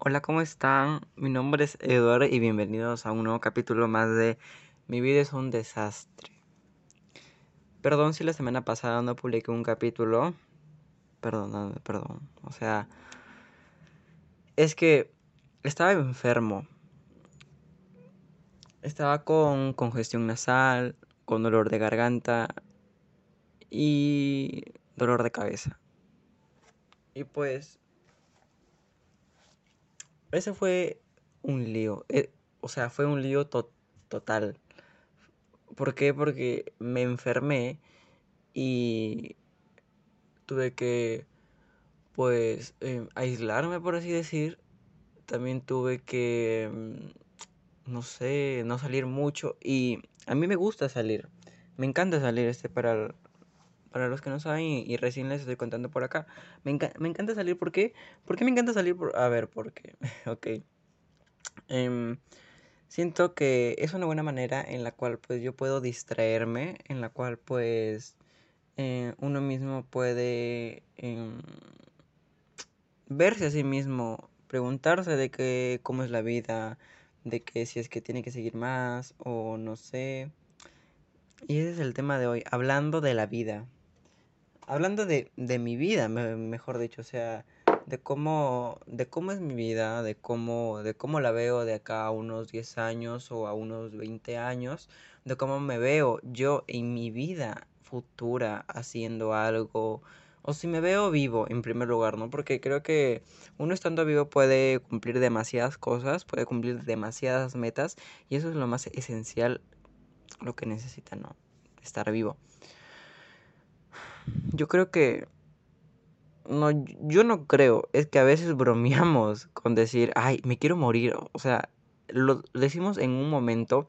Hola, ¿cómo están? Mi nombre es Eduardo y bienvenidos a un nuevo capítulo más de Mi vida es un desastre. Perdón si la semana pasada no publiqué un capítulo. Perdón, perdón. O sea, es que estaba enfermo. Estaba con congestión nasal, con dolor de garganta y dolor de cabeza. Y pues ese fue un lío. Eh, o sea, fue un lío total. ¿Por qué? Porque me enfermé y tuve que, pues, em, aislarme, por así decir. También tuve que, mm, no sé, no salir mucho. Y a mí me gusta salir. Me encanta salir este para para los que no saben y, recién les estoy contando por acá. Me, encanta salir, ¿por qué? ¿Por qué me encanta salir? Por, a ver, ¿por qué? ok. Em, siento que es una buena manera en la cual pues yo puedo distraerme, en la cual pues eh, uno mismo puede em, verse a sí mismo, preguntarse de qué, cómo es la vida, de que si es que tiene que seguir más o no sé. Y ese es el tema de hoy, hablando de la vida hablando de, de mi vida, mejor dicho, o sea, de cómo, de cómo es mi vida, de cómo, de cómo la veo de acá a unos 10 años o a unos 20 años, de cómo me veo yo en mi vida futura haciendo algo, o si me veo vivo en primer lugar, ¿no? Porque creo que uno estando vivo puede cumplir demasiadas cosas, puede cumplir demasiadas metas, y eso es lo más esencial, lo que necesita, ¿no? Estar vivo yo creo que... No, yo no creo, es que a veces bromeamos con decir, ay, me quiero morir. O sea, lo decimos en un momento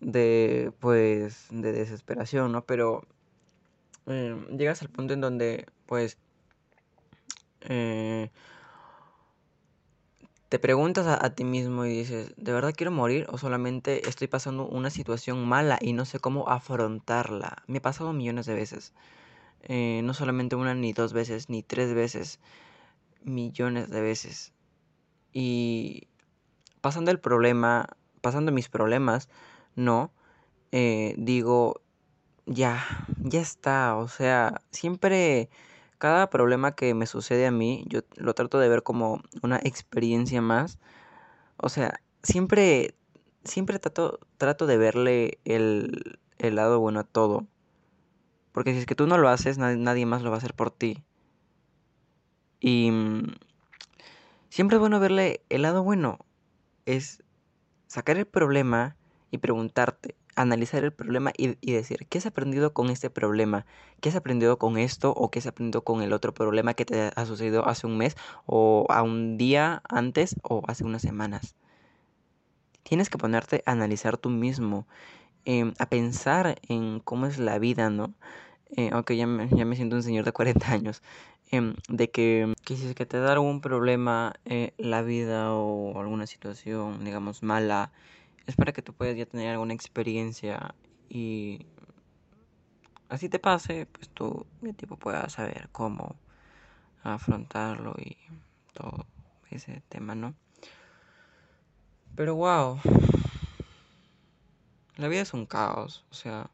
de, pues, de desesperación, ¿no? Pero eh, llegas al punto en donde, pues, eh, te preguntas a, a, ti mismo y dices, ¿de verdad quiero morir o solamente estoy pasando una situación mala y no sé cómo afrontarla? Me ha pasado millones de veces. Eh, no solamente una ni dos veces, ni tres veces, millones de veces. Y pasando el problema, pasando mis problemas, no, eh, digo, ya, ya está, o sea, siempre cada problema que me sucede a mí, yo lo trato de ver como una experiencia más. O sea, siempre, siempre trato, trato de verle el, el lado bueno a todo. Porque si es que tú no lo haces, nadie, más lo va a hacer por ti. Y mm, siempre es bueno verle el lado bueno. Es sacar el problema y preguntarte, analizar el problema y, decir, ¿qué has aprendido con este problema? ¿Qué has aprendido con esto o qué has aprendido con el otro problema que te ha sucedido hace un mes o a un día antes o hace unas semanas? Tienes que ponerte a analizar tú mismo, em, a pensar en cómo es la vida, ¿no? Eh, aunque ya me, ya me siento un señor de 40 años, em, de que, que, si que te da algún problema eh, la vida o alguna situación, digamos, mala, es para que tú puedas ya tener alguna experiencia y así te pase, pues tú ya tipo puedas saber cómo afrontarlo y todo ese tema, ¿no? Pero wow, la vida es un caos, o sea,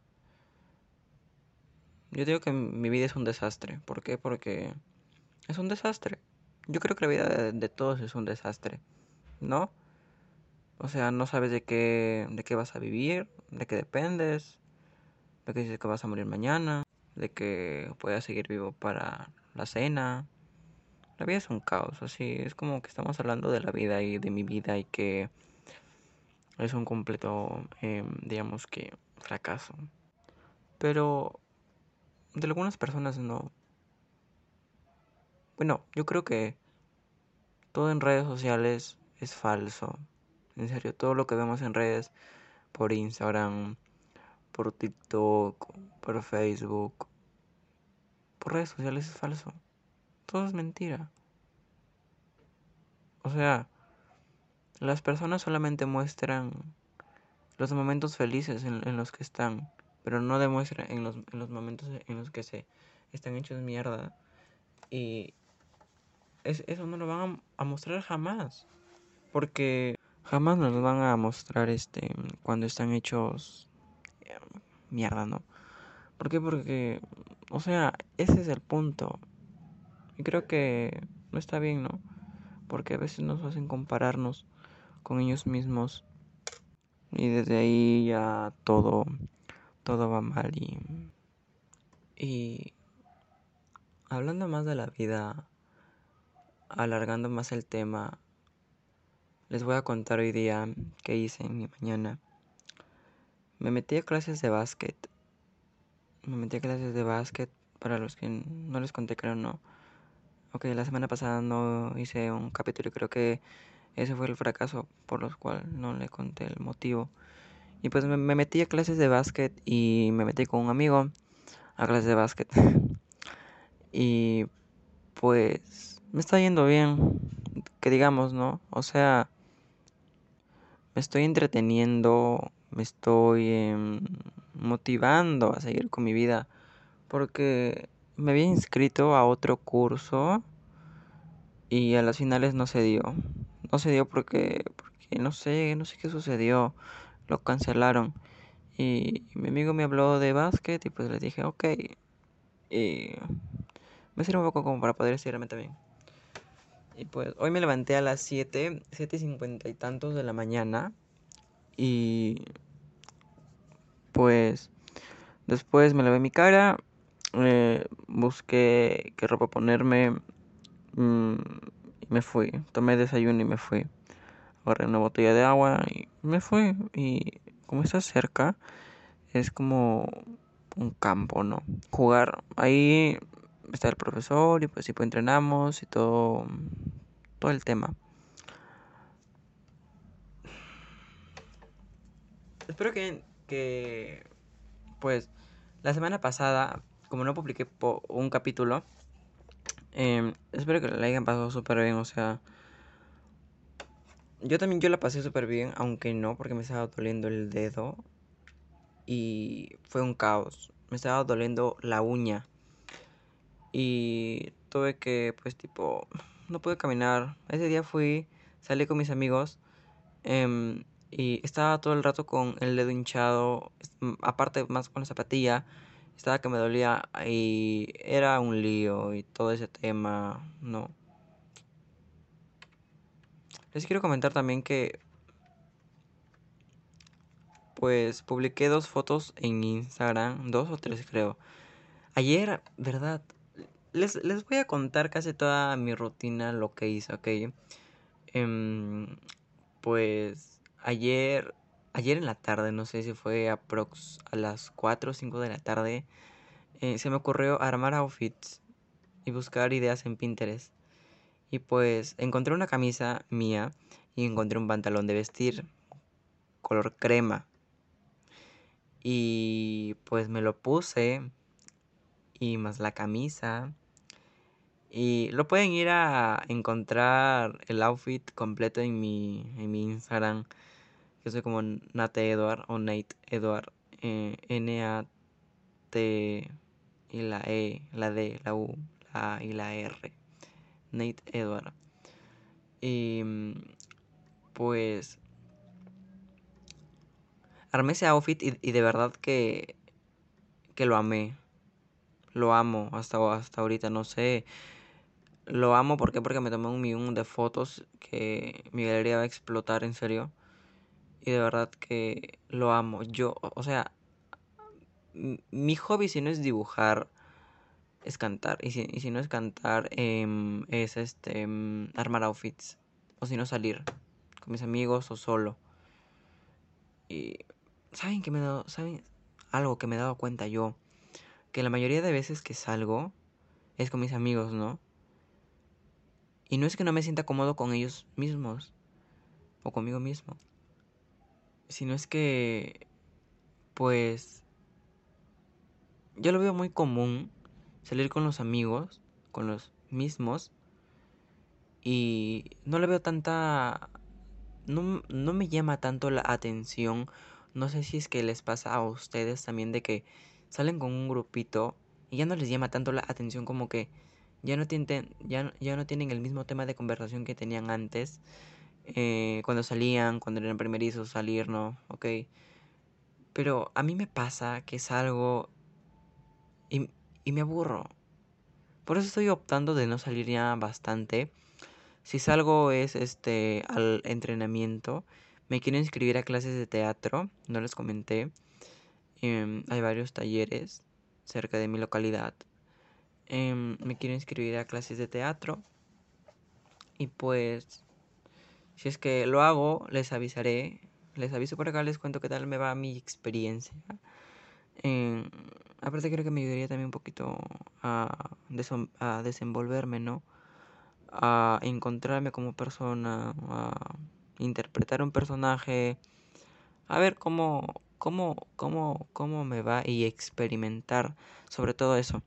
yo digo que mi vida es un desastre. ¿Por qué? Porque es un desastre. Yo creo que la vida de, todos es un desastre, ¿no? O sea, no sabes de qué, de qué vas a vivir, de qué dependes, de que dices que vas a morir mañana, de que puedas seguir vivo para la cena. La vida es un caos, así es como que estamos hablando de la vida y de mi vida y que es un completo, em, digamos que, fracaso. Pero de algunas personas no. Bueno, yo creo que todo en redes sociales es falso. En serio, todo lo que vemos en redes, por Instagram, por TikTok, por Facebook, por redes sociales es falso. Todo es mentira. O sea, las personas solamente muestran los momentos felices en, en los que están pero no demuestra en los, en los momentos en los que se están hechos mierda y eso no lo van a, mostrar jamás. Porque jamás nos van a mostrar este cuando están hechos eh, mierda, ¿no? ¿Por qué? Porque, o sea, ese es el punto. Y creo que no está bien, ¿no? Porque a veces nos hacen compararnos con ellos mismos. Y desde ahí ya todo, todo va mal. Y, y hablando más de la vida, alargando más el tema, les voy a contar hoy día qué hice en mi mañana. Me metí a clases de básquet. Me metí a clases de básquet. Para los que no les conté, creo no. Ok, la semana pasada no hice un capítulo y creo que ese fue el fracaso por los cual no le conté el motivo. Y pues me, me metí a clases de básquet y me metí con un amigo a clases de básquet. y pues me está yendo bien, que digamos, ¿no? O sea, me estoy entreteniendo, me estoy em, motivando a seguir con mi vida, porque me había inscrito a otro curso y a las finales no se dio. No se dio porque, porque no sé, no sé qué sucedió, lo cancelaron. Y mi amigo me habló de básquet y pues le dije, ok. Y me sirve un poco como para poder estirarme también. Y pues hoy me levanté a las 7, 7 y 50 y tantos de la mañana. Y pues después me lavé mi cara, eh, busqué qué ropa ponerme mm, y me fui. Tomé desayuno y me fui. Agarré una botella de agua y me fui. Y como está cerca, es como un campo, ¿no? Jugar ahí está el profesor y pues pues entrenamos y todo, todo el tema. Espero que, que, pues, la semana pasada, como no publiqué un capítulo, em, espero que la hayan pasado súper bien, o sea, yo también yo la pasé súper bien, aunque no, porque me estaba doliendo el dedo y fue un caos, me estaba doliendo la uña y tuve que, pues, tipo, no pude caminar. Ese día fui, salí con mis amigos em, y estaba todo el rato con el dedo hinchado, aparte más con la zapatilla, estaba que me dolía y era un lío y todo ese tema, no. Les quiero comentar también que pues publiqué dos fotos en Instagram, dos o tres creo. Ayer, ¿verdad? les, voy a contar casi toda mi rutina, lo que hice, ¿ok? Em, pues ayer, ayer en la tarde, no sé si fue aprox a las 4 o 5 de la tarde, eh, se me ocurrió armar outfits y buscar ideas en Pinterest. Y pues encontré una camisa mía y encontré un pantalón de vestir color crema. Y pues me lo puse y más la camisa y lo pueden ir a encontrar el outfit completo en mi, en mi Instagram. Que soy como Nate Edward o Nate Edward. Eh, N-A-T y la E, la D, la U, la A y la R. Nate Edward. Y pues armé ese outfit y, de verdad que, que lo amé. Lo amo hasta, hasta ahorita, no sé lo amo, ¿por qué? Porque me tomé un millón de fotos que mi galería va a explotar, en serio. Y de verdad que lo amo. Yo, o sea, mi hobby si no es dibujar, es cantar. Y si, y si no es cantar, em, es este em, armar outfits. O si no salir con mis amigos o solo. Y ¿saben que me he dado, saben algo que me he dado cuenta yo? Que la mayoría de veces que salgo es con mis amigos, ¿no? Y no es que no me sienta cómodo con ellos mismos o conmigo mismo, sino es que, pues, yo lo veo muy común salir con los amigos, con los mismos, y no le veo tanta... No, no me llama tanto la atención. No sé si es que les pasa a ustedes también de que salen con un grupito y ya no les llama tanto la atención como que ya no tienen, ya, ya no tienen el mismo tema de conversación que tenían antes. Eh, cuando salían, cuando eran primerizos, salir, ¿no? Ok. Pero a mí me pasa que salgo y, me aburro. Por eso estoy optando de no salir ya bastante. Si salgo es este al entrenamiento. Me quiero inscribir a clases de teatro, no les comenté. Em, hay varios talleres cerca de mi localidad. Em, me quiero inscribir a clases de teatro. Y pues, si es que lo hago, les avisaré. Les aviso por acá, les cuento qué tal me va mi experiencia. Em, aparte creo que me ayudaría también un poquito a, desenvolverme, ¿no? A encontrarme como persona, a interpretar un personaje, a ver cómo, cómo, cómo, cómo me va y experimentar sobre todo eso.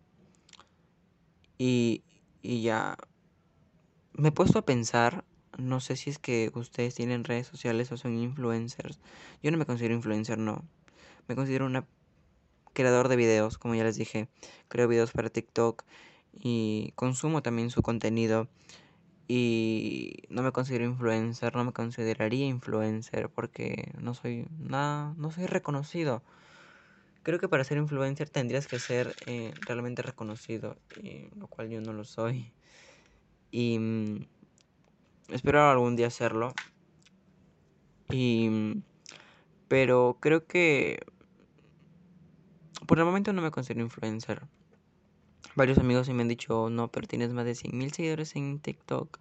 Y, y ya me he puesto a pensar, no sé si es que ustedes tienen redes sociales o son influencers. Yo no me considero influencer, no. Me considero un creador de videos, como ya les dije. Creo videos para TikTok y consumo también su contenido. Y no me considero influencer, no me consideraría influencer porque no soy nada, no soy reconocido. Creo que para ser influencer tendrías que ser eh, realmente reconocido, y, lo cual yo no lo soy. Y mm, espero algún día hacerlo. Y mm, pero creo que por el momento no me considero influencer. Varios amigos me han dicho, no, pero tienes más de 100.000 seguidores en TikTok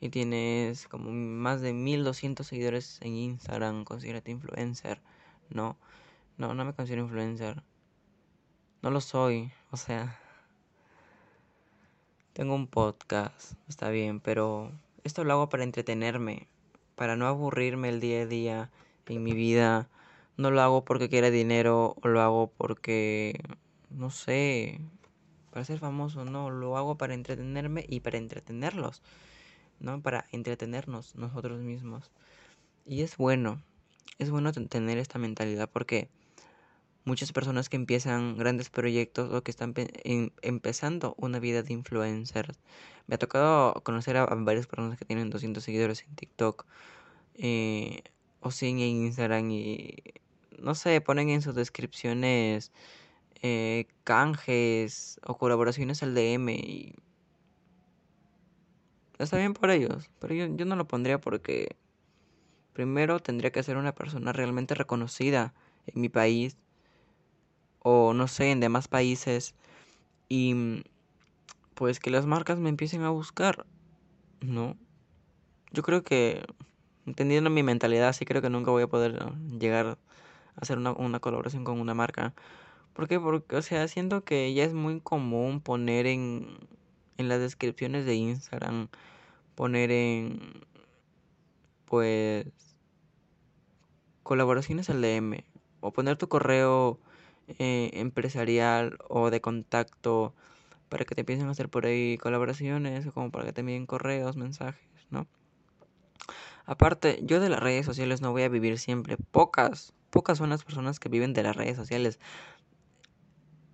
y tienes como más de 1.200 seguidores en Instagram, considérate influencer. No, no, no me considero influencer. No lo soy, o sea, tengo un podcast, está bien, pero esto lo hago para entretenerme, para no aburrirme el día a día en mi vida. No lo hago porque quiera dinero o lo hago porque, no sé, para ser famoso, no, lo hago para entretenerme y para entretenerlos, ¿no? Para entretenernos nosotros mismos. Y es bueno, es bueno tener esta mentalidad porque muchas personas que empiezan grandes proyectos o que están empezando una vida de influencers. Me ha tocado conocer a, varias personas que tienen 200 seguidores en TikTok eh, o 100 en Instagram y no sé, ponen en sus descripciones eh, canjes o colaboraciones al DM y está bien por ellos, pero yo, yo no lo pondría porque primero tendría que ser una persona realmente reconocida en mi país o no sé, en demás países y pues que las marcas me empiecen a buscar, ¿no? Yo creo que, entendiendo mi mentalidad, sí creo que nunca voy a poder llegar hacer una, una colaboración con una marca ¿Por qué? Porque, o sea, siento que ya es muy común poner en, en las descripciones de Instagram, poner en, pues, colaboraciones al DM, o poner tu correo eh, empresarial o de contacto para que te empiecen a hacer por ahí colaboraciones, o como para que te envíen correos, mensajes, ¿no? Aparte, yo de las redes sociales no voy a vivir siempre. Pocas, pocas son las personas que viven de las redes sociales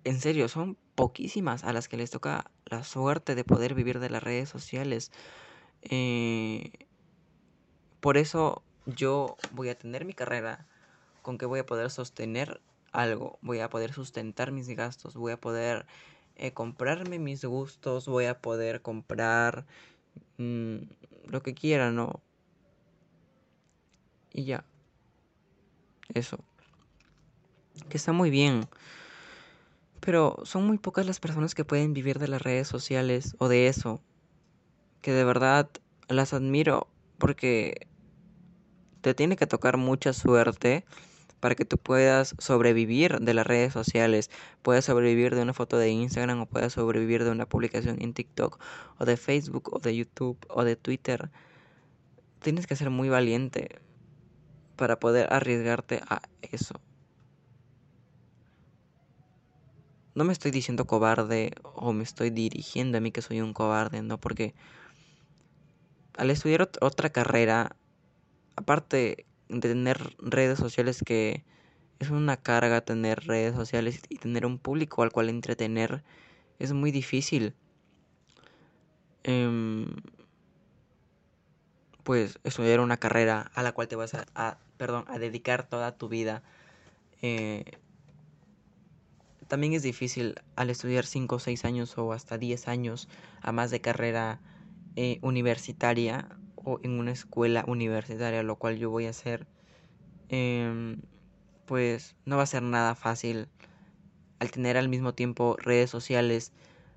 en serio, son poquísimas a las que les toca la suerte de poder vivir de las redes sociales. Eh, por eso yo voy a tener mi carrera con que voy a poder sostener algo, voy a poder sustentar mis gastos, voy a poder eh, comprarme mis gustos, voy a poder comprar mm, lo que quiera, ¿no? Y ya. Eso. Que está muy bien. Pero son muy pocas las personas que pueden vivir de las redes sociales o de eso. Que de verdad las admiro porque te tiene que tocar mucha suerte para que tú puedas sobrevivir de las redes sociales, puedas sobrevivir de una foto de Instagram o puedas sobrevivir de una publicación en TikTok o de Facebook o de YouTube o de Twitter. Tienes que ser muy valiente para poder arriesgarte a eso. no me estoy diciendo cobarde o me estoy dirigiendo a mí que soy un cobarde, no, porque al estudiar otra carrera, aparte de tener redes sociales que es una carga tener redes sociales y tener un público al cual entretener, es muy difícil. em, pues estudiar una carrera a la cual te vas a, perdón, a dedicar toda tu vida. Eh, también es difícil al estudiar 5 o 6 años o hasta 10 años a más de carrera eh, universitaria o en una escuela universitaria, lo cual yo voy a hacer, em, pues no va a ser nada fácil al tener al mismo tiempo redes sociales,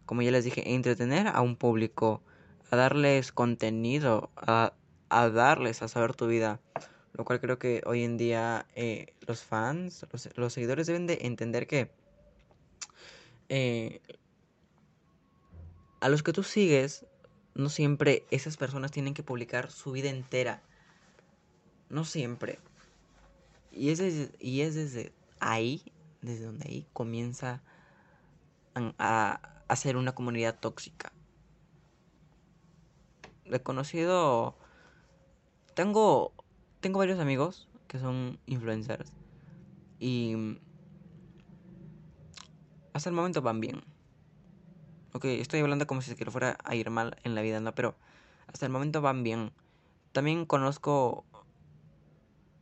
como ya les dije, entretener a un público, a darles contenido, a, darles a saber tu vida. Lo cual creo que hoy en día eh, los fans, los, seguidores deben de entender que eh, a los que tú sigues, no siempre esas personas tienen que publicar su vida entera. No siempre. Y es y es desde ahí desde donde ahí comienza a, a ser una comunidad tóxica. He conocido, tengo, tengo varios amigos que son influencers y hasta el momento van bien. Ok, estoy hablando como si se fuera a ir mal en la vida, ¿no? Pero hasta el momento van bien. También conozco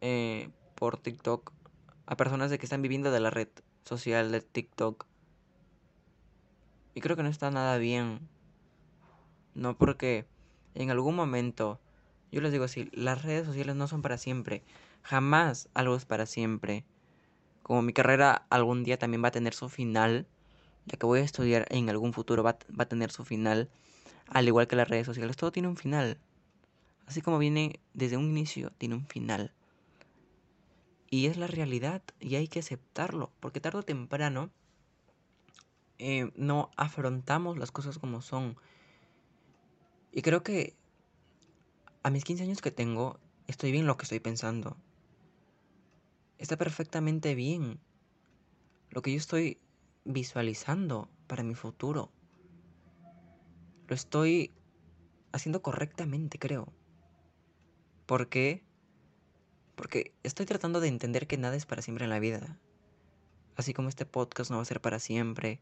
eh, por TikTok a personas de que están viviendo de la red social de TikTok. Y creo que no está nada bien. No porque en algún momento, yo les digo así, las redes sociales no son para siempre. Jamás algo es para siempre. Como mi carrera algún día también va a tener su final, ya que voy a estudiar en algún futuro va, va a tener su final, al igual que las redes sociales, todo tiene un final. Así como viene desde un inicio, tiene un final. Y es la realidad y hay que aceptarlo, porque tarde o temprano eh, no afrontamos las cosas como son. Y creo que a mis 15 años que tengo, estoy bien lo que estoy pensando. Está perfectamente bien lo que yo estoy visualizando para mi futuro. Lo estoy haciendo correctamente, creo. ¿Por qué? Porque estoy tratando de entender que nada es para siempre en la vida. Así como este podcast no va a ser para siempre.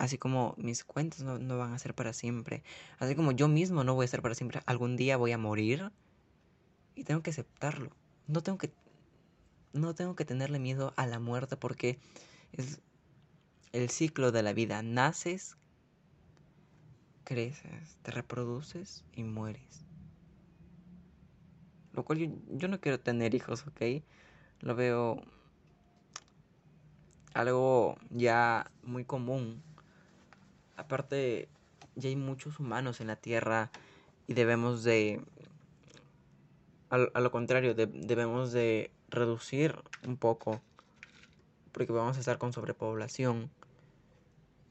Así como mis cuentas no, van a ser para siempre. Así como yo mismo no voy a ser para siempre. Algún día voy a morir. Y tengo que aceptarlo. No tengo que. No tengo que tenerle miedo a la muerte porque es el ciclo de la vida. Naces, creces, te reproduces y mueres. Lo cual yo, no quiero tener hijos, ¿ok? Lo veo algo ya muy común. Aparte, ya hay muchos humanos en la Tierra y debemos de... A, lo contrario, debemos de reducir un poco porque vamos a estar con sobrepoblación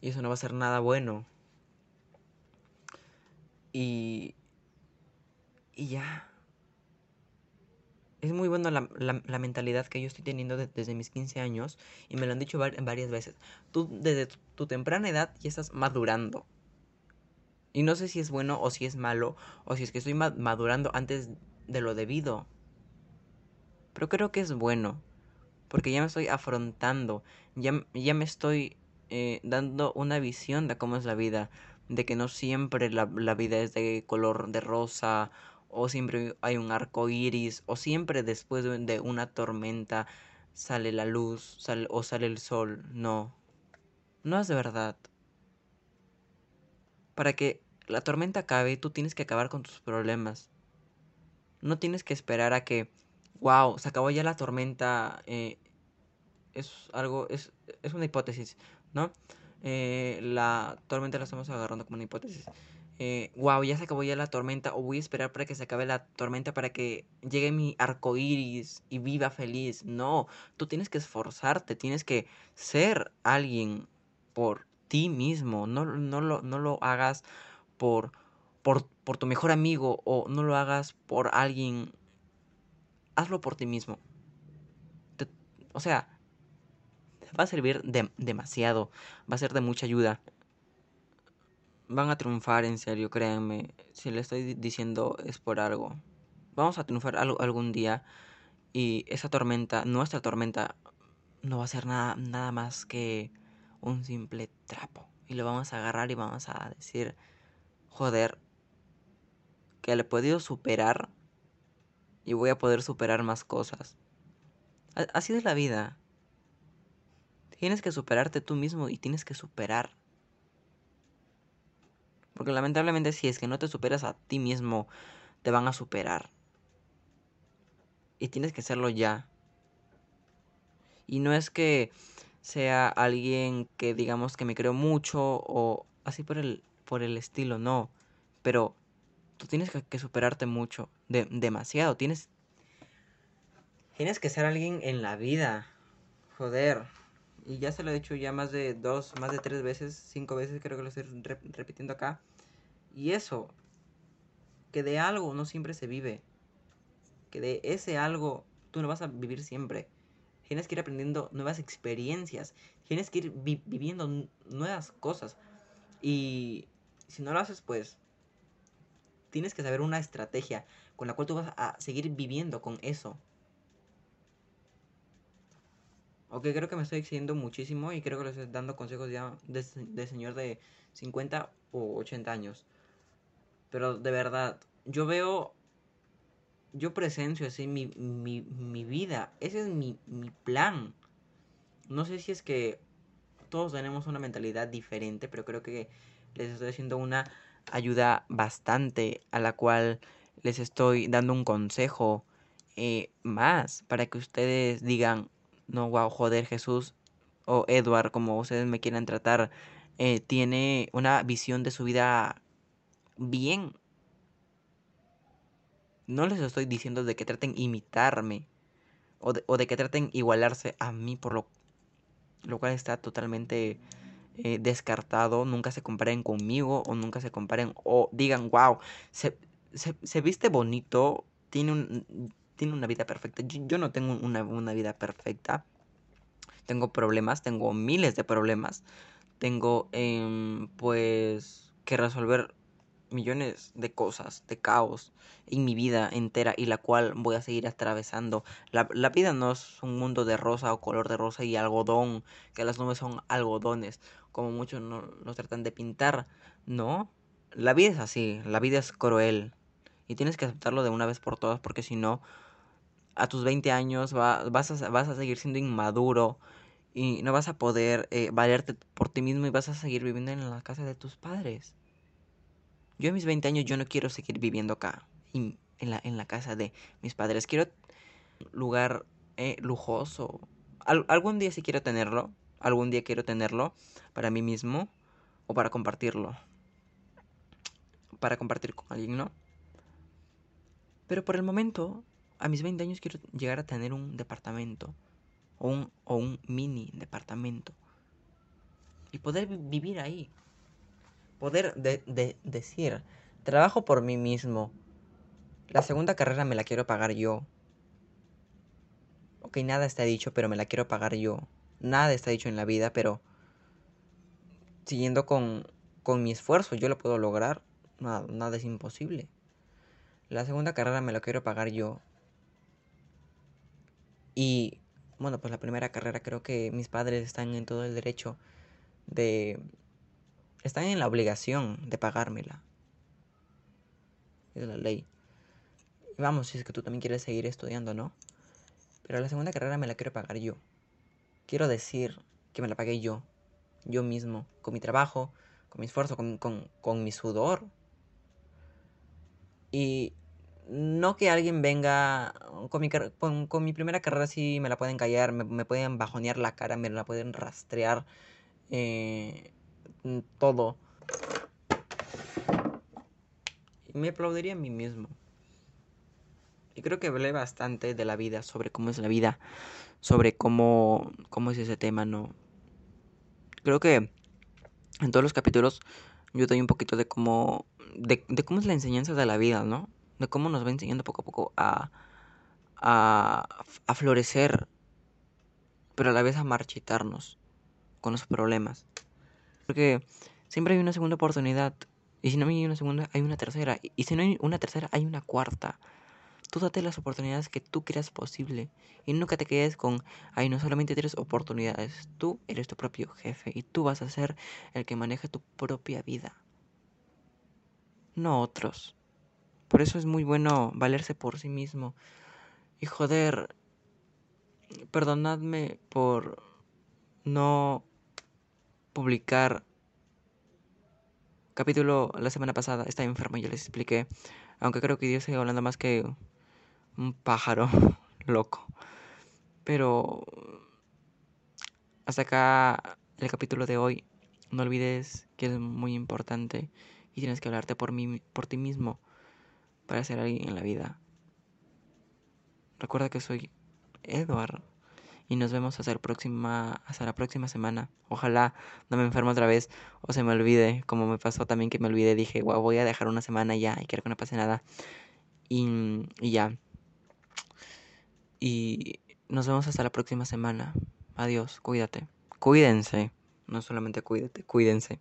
y eso no va a ser nada bueno. Y... Y ya es muy bueno la, la, mentalidad que yo estoy teniendo desde mis 15 años y me lo han dicho varias veces. Tú desde tu, temprana edad ya estás madurando. Y no sé si es bueno o si es malo o si es que estoy madurando antes de lo debido. Pero creo que es bueno. Porque ya me estoy afrontando. Ya, ya me estoy eh, dando una visión de cómo es la vida. De que no siempre la, la vida es de color de rosa o siempre hay un arco iris, o siempre después de una tormenta sale la luz sale, o sale el sol. No, no es de verdad. Para que la tormenta acabe, tú tienes que acabar con tus problemas. No tienes que esperar a que, wow, se acabó ya la tormenta. Eh, es algo, es, es una hipótesis, ¿no? Eh, la tormenta la estamos agarrando como una hipótesis eh, wow, ya se acabó ya la tormenta, o voy a esperar para que se acabe la tormenta para que llegue mi arco iris y viva feliz. No, tú tienes que esforzarte, tienes que ser alguien por ti mismo. No, no, lo, no lo hagas por, por, por tu mejor amigo o no lo hagas por alguien. Hazlo por ti mismo. o sea, va a servir de, demasiado, va a ser de mucha ayuda van a triunfar en serio, créanme. Si le estoy diciendo es por algo. Vamos a triunfar algún día y esa tormenta, nuestra tormenta, no va a ser nada, nada más que un simple trapo. Y lo vamos a agarrar y vamos a decir, joder, que le he podido superar y voy a poder superar más cosas. Así es la vida. Tienes que superarte tú mismo y tienes que superar. Porque lamentablemente si es que no te superas a ti mismo, te van a superar. Y tienes que hacerlo ya. Y no es que sea alguien que digamos que me creo mucho o así por el, por el estilo, no. Pero tú tienes que, superarte mucho, de, demasiado. Tienes, tienes que ser alguien en la vida. Joder. Y ya se lo he dicho ya más de dos, más de tres veces, cinco veces creo que lo estoy repitiendo acá. Y eso, que de algo no siempre se vive. Que de ese algo tú no vas a vivir siempre. Tienes que ir aprendiendo nuevas experiencias. Tienes que ir viviendo nuevas cosas. Y si no lo haces, pues tienes que saber una estrategia con la cual tú vas a seguir viviendo con eso. Ok, creo que me estoy excediendo muchísimo y creo que les estoy dando consejos de, de señor de 50 o 80 años. Pero de verdad, yo veo yo presencio así mi, mi, mi vida. Ese es mi, mi plan. No sé si es que todos tenemos una mentalidad diferente, pero creo que les estoy haciendo una ayuda bastante a la cual les estoy dando un consejo eh, más para que ustedes digan, no, wow, joder, Jesús o Edward, como ustedes me quieran tratar, eh, tiene una visión de su vida bien no les estoy diciendo de que traten imitarme o de, o de que traten igualarse a mí, por lo, lo cual está totalmente eh, descartado. Nunca se comparen conmigo o nunca se comparen o digan, wow, se, se, viste bonito, tiene, un, tiene una vida perfecta. Yo, no tengo una, vida perfecta. Tengo problemas, tengo miles de problemas. Tengo, eh, pues, que resolver millones de cosas, de caos en mi vida entera y la cual voy a seguir atravesando. La, vida no es un mundo de rosa o color de rosa y algodón, que las nubes son algodones, como muchos nos tratan de pintar. No, la vida es así, la vida es cruel y tienes que aceptarlo de una vez por todas porque si no, a tus 20 años vas, a, vas a seguir siendo inmaduro y no vas a poder eh, valerte por ti mismo y vas a seguir viviendo en la casa de tus padres. Yo a mis 20 años yo no quiero seguir viviendo acá, en la, en la casa de mis padres. Quiero un lugar eh, lujoso. algún día sí quiero tenerlo. Algún día quiero tenerlo para mí mismo o para compartirlo. Para compartir con alguien, ¿no? Pero por el momento, a mis 20 años quiero llegar a tener un departamento. O un, o un mini departamento. Y poder vivir ahí poder de, decir, trabajo por mí mismo. La segunda carrera me la quiero pagar yo. Ok, nada está dicho, pero me la quiero pagar yo. Nada está dicho en la vida, pero siguiendo con, con mi esfuerzo, yo lo puedo lograr. Nada, nada es imposible. La segunda carrera me la quiero pagar yo. Y bueno, pues la primera carrera creo que mis padres están en todo el derecho de están en la obligación de pagármela. Es la ley. Y vamos, si es que tú también quieres seguir estudiando, ¿no? Pero la segunda carrera me la quiero pagar yo. Quiero decir que me la pagué yo. Yo mismo. Con mi trabajo, con mi esfuerzo, con, mi sudor. Y no que alguien venga con mi, con, mi primera carrera sí me la pueden callar, me, me, pueden bajonear la cara, me la pueden rastrear. Eh, todo. Y me aplaudiría a mí mismo. Y creo que hablé bastante de la vida, sobre cómo es la vida, sobre cómo, cómo es ese tema, ¿no? Creo que en todos los capítulos yo doy un poquito de cómo, de, de cómo es la enseñanza de la vida, ¿no? De cómo nos va enseñando poco a poco a, a, florecer, pero a la vez a marchitarnos con los problemas. Porque siempre hay una segunda oportunidad. Y si no hay una segunda, hay una tercera. Y si no hay una tercera, hay una cuarta. Tú date las oportunidades que tú creas posible. Y nunca te quedes con, hay no solamente tres oportunidades. Tú eres tu propio jefe. Y tú vas a ser el que maneja tu propia vida. No otros. Por eso es muy bueno valerse por sí mismo. Y joder, perdonadme por no publicar capítulo la semana pasada. Estaba enfermo, ya les expliqué. Aunque creo que Dios sigue hablando más que un pájaro loco. Pero hasta acá el capítulo de hoy. No olvides que es muy importante y tienes que hablarte por, mí, por ti mismo para ser alguien en la vida. Recuerda que soy Edward y nos vemos hasta, próxima, la próxima semana. Ojalá no me enferme otra vez o se me olvide, como me pasó también que me olvidé. Dije, wow, voy a dejar una semana ya y quiero que no pase nada. Y, y ya. Y nos vemos hasta la próxima semana. Adiós, cuídate. Cuídense. No solamente cuídate, cuídense.